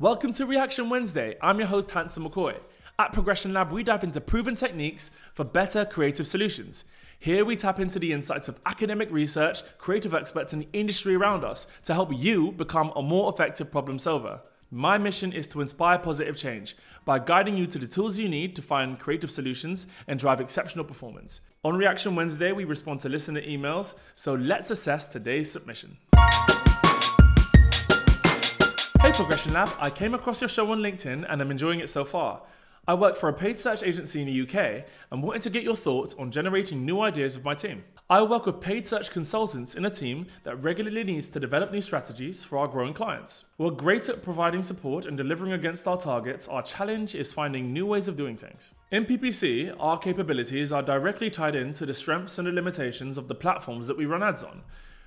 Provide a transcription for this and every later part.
Welcome to Reaction Wednesday. I'm your host, Hanson McCoy. At Progression Lab, we dive into proven techniques for better creative solutions. Here we tap into the insights of academic research, creative experts, and the industry around us to help you become a more effective problem solver. My mission is to inspire positive change by guiding you to the tools you need to find creative solutions and drive exceptional performance. On Reaction Wednesday, we respond to listener emails, so let's assess today's submission. Progression Lab, I came across your show on LinkedIn and I'm enjoying it so far. I work for a paid search agency in the UK and wanted to get your thoughts on generating new ideas of my team. I work with paid search consultants in a team that regularly needs to develop new strategies for our growing clients. We're great at providing support and delivering against our targets. Our challenge is finding new ways of doing things. In PPC, our capabilities are directly tied into the strengths and the limitations of the platforms that we run ads on.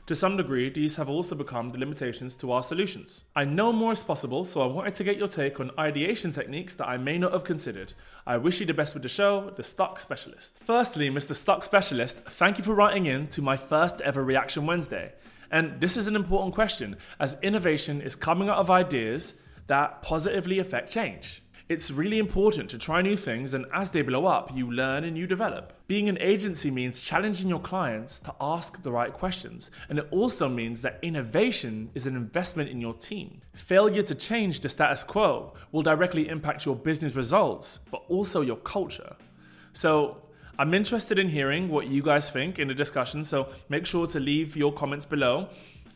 To some degree, these have also become the limitations to our solutions. I know more is possible, so I wanted to get your take on ideation techniques that I may not have considered. I wish you the best with the show, The Stock Specialist. Firstly, Mr. Stock Specialist, thank you for writing in to my first ever Reaction Wednesday. And this is an important question, as innovation is coming out of ideas that positively affect change. It's really important to try new things, and as they blow up, you learn and you develop. Being an agency means challenging your clients to ask the right questions, and it also means that innovation is an investment in your team. Failure to change the status quo will directly impact your business results, but also your culture. So, I'm interested in hearing what you guys think in the discussion, so make sure to leave your comments below.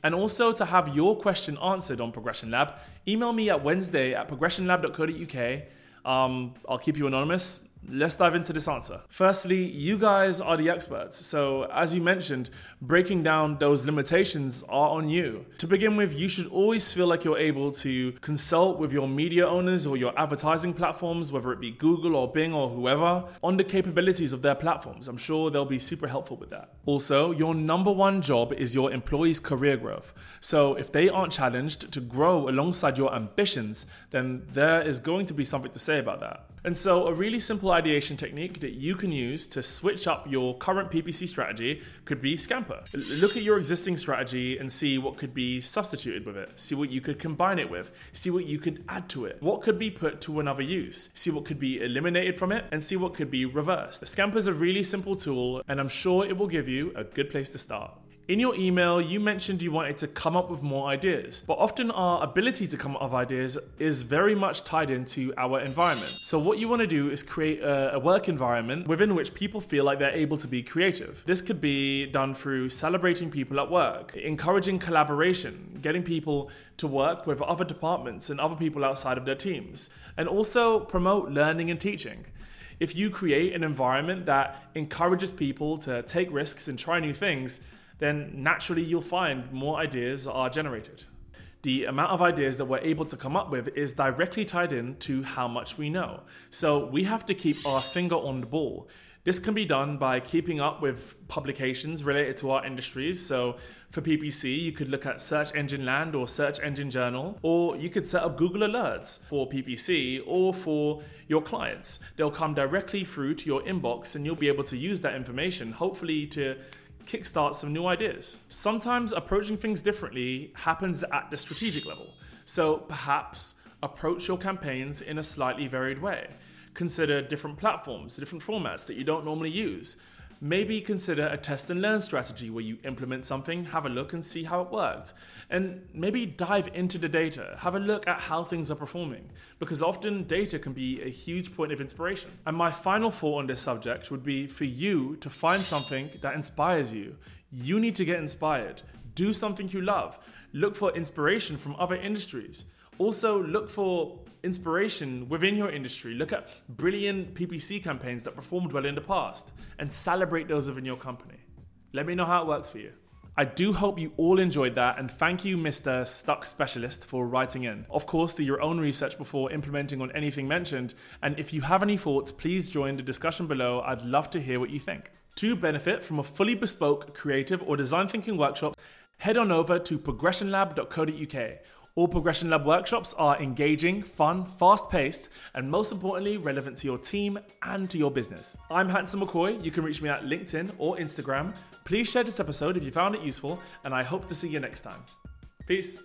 And also to have your question answered on Progression Lab, email me at Wednesday at progressionlab.co.uk. Um, I'll keep you anonymous let's dive into this answer. Firstly, you guys are the experts. So, as you mentioned, breaking down those limitations are on you. To begin with, you should always feel like you're able to consult with your media owners or your advertising platforms, whether it be Google or Bing or whoever, on the capabilities of their platforms. I'm sure they'll be super helpful with that. Also, your number one job is your employees' career growth. So, if they aren't challenged to grow alongside your ambitions, then there is going to be something to say about that. And so, a really simple ideation technique that you can use to switch up your current PPC strategy could be Scamper. Look at your existing strategy and see what could be substituted with it. See what you could combine it with. See what you could add to it. What could be put to another use. See what could be eliminated from it and see what could be reversed. Scamper is a really simple tool, and I'm sure it will give you a good place to start. In your email, you mentioned you wanted to come up with more ideas, but often our ability to come up with ideas is very much tied into our environment. So, what you want to do is create a, work environment within which people feel like they're able to be creative. This could be done through celebrating people at work, encouraging collaboration, getting people to work with other departments and other people outside of their teams, and also promote learning and teaching if you create an environment that encourages people to take risks and try new things, then naturally you'll find more ideas are generated. The amount of ideas that we're able to come up with is directly tied in to how much we know. So we have to keep our finger on the ball. This can be done by keeping up with publications related to our industries. So for PPC, you could look at Search Engine Land or Search Engine Journal, or you could set up Google Alerts for PPC or for your clients. They'll come directly through to your inbox and you'll be able to use that information, hopefully, to kickstart some new ideas. Sometimes approaching things differently happens at the strategic level. So perhaps approach your campaigns in a slightly varied way. Consider different platforms, different formats that you don't normally use. Maybe consider a test and learn strategy where you implement something, have a look and see how it worked. And maybe dive into the data, have a look at how things are performing, because often data can be a huge point of inspiration. And my final thought on this subject would be for you to find something that inspires you. You need to get inspired. Do something you love. Look for inspiration from other industries. Also, look for inspiration within your industry. Look at brilliant PPC campaigns that performed well in the past and celebrate those within your company. Let me know how it works for you. I do hope you all enjoyed that and thank you, Mr. Stuck Specialist, for writing in. Of course, do your own research before implementing on anything mentioned. And if you have any thoughts, please join the discussion below. I'd love to hear what you think. To benefit from a fully bespoke creative or design thinking workshop, head on over to progressionlab.co.uk all Progression Lab workshops are engaging, fun, fast paced, and most importantly, relevant to your team and to your business. I'm Hanson McCoy. You can reach me at LinkedIn or Instagram. Please share this episode if you found it useful, and I hope to see you next time. Peace.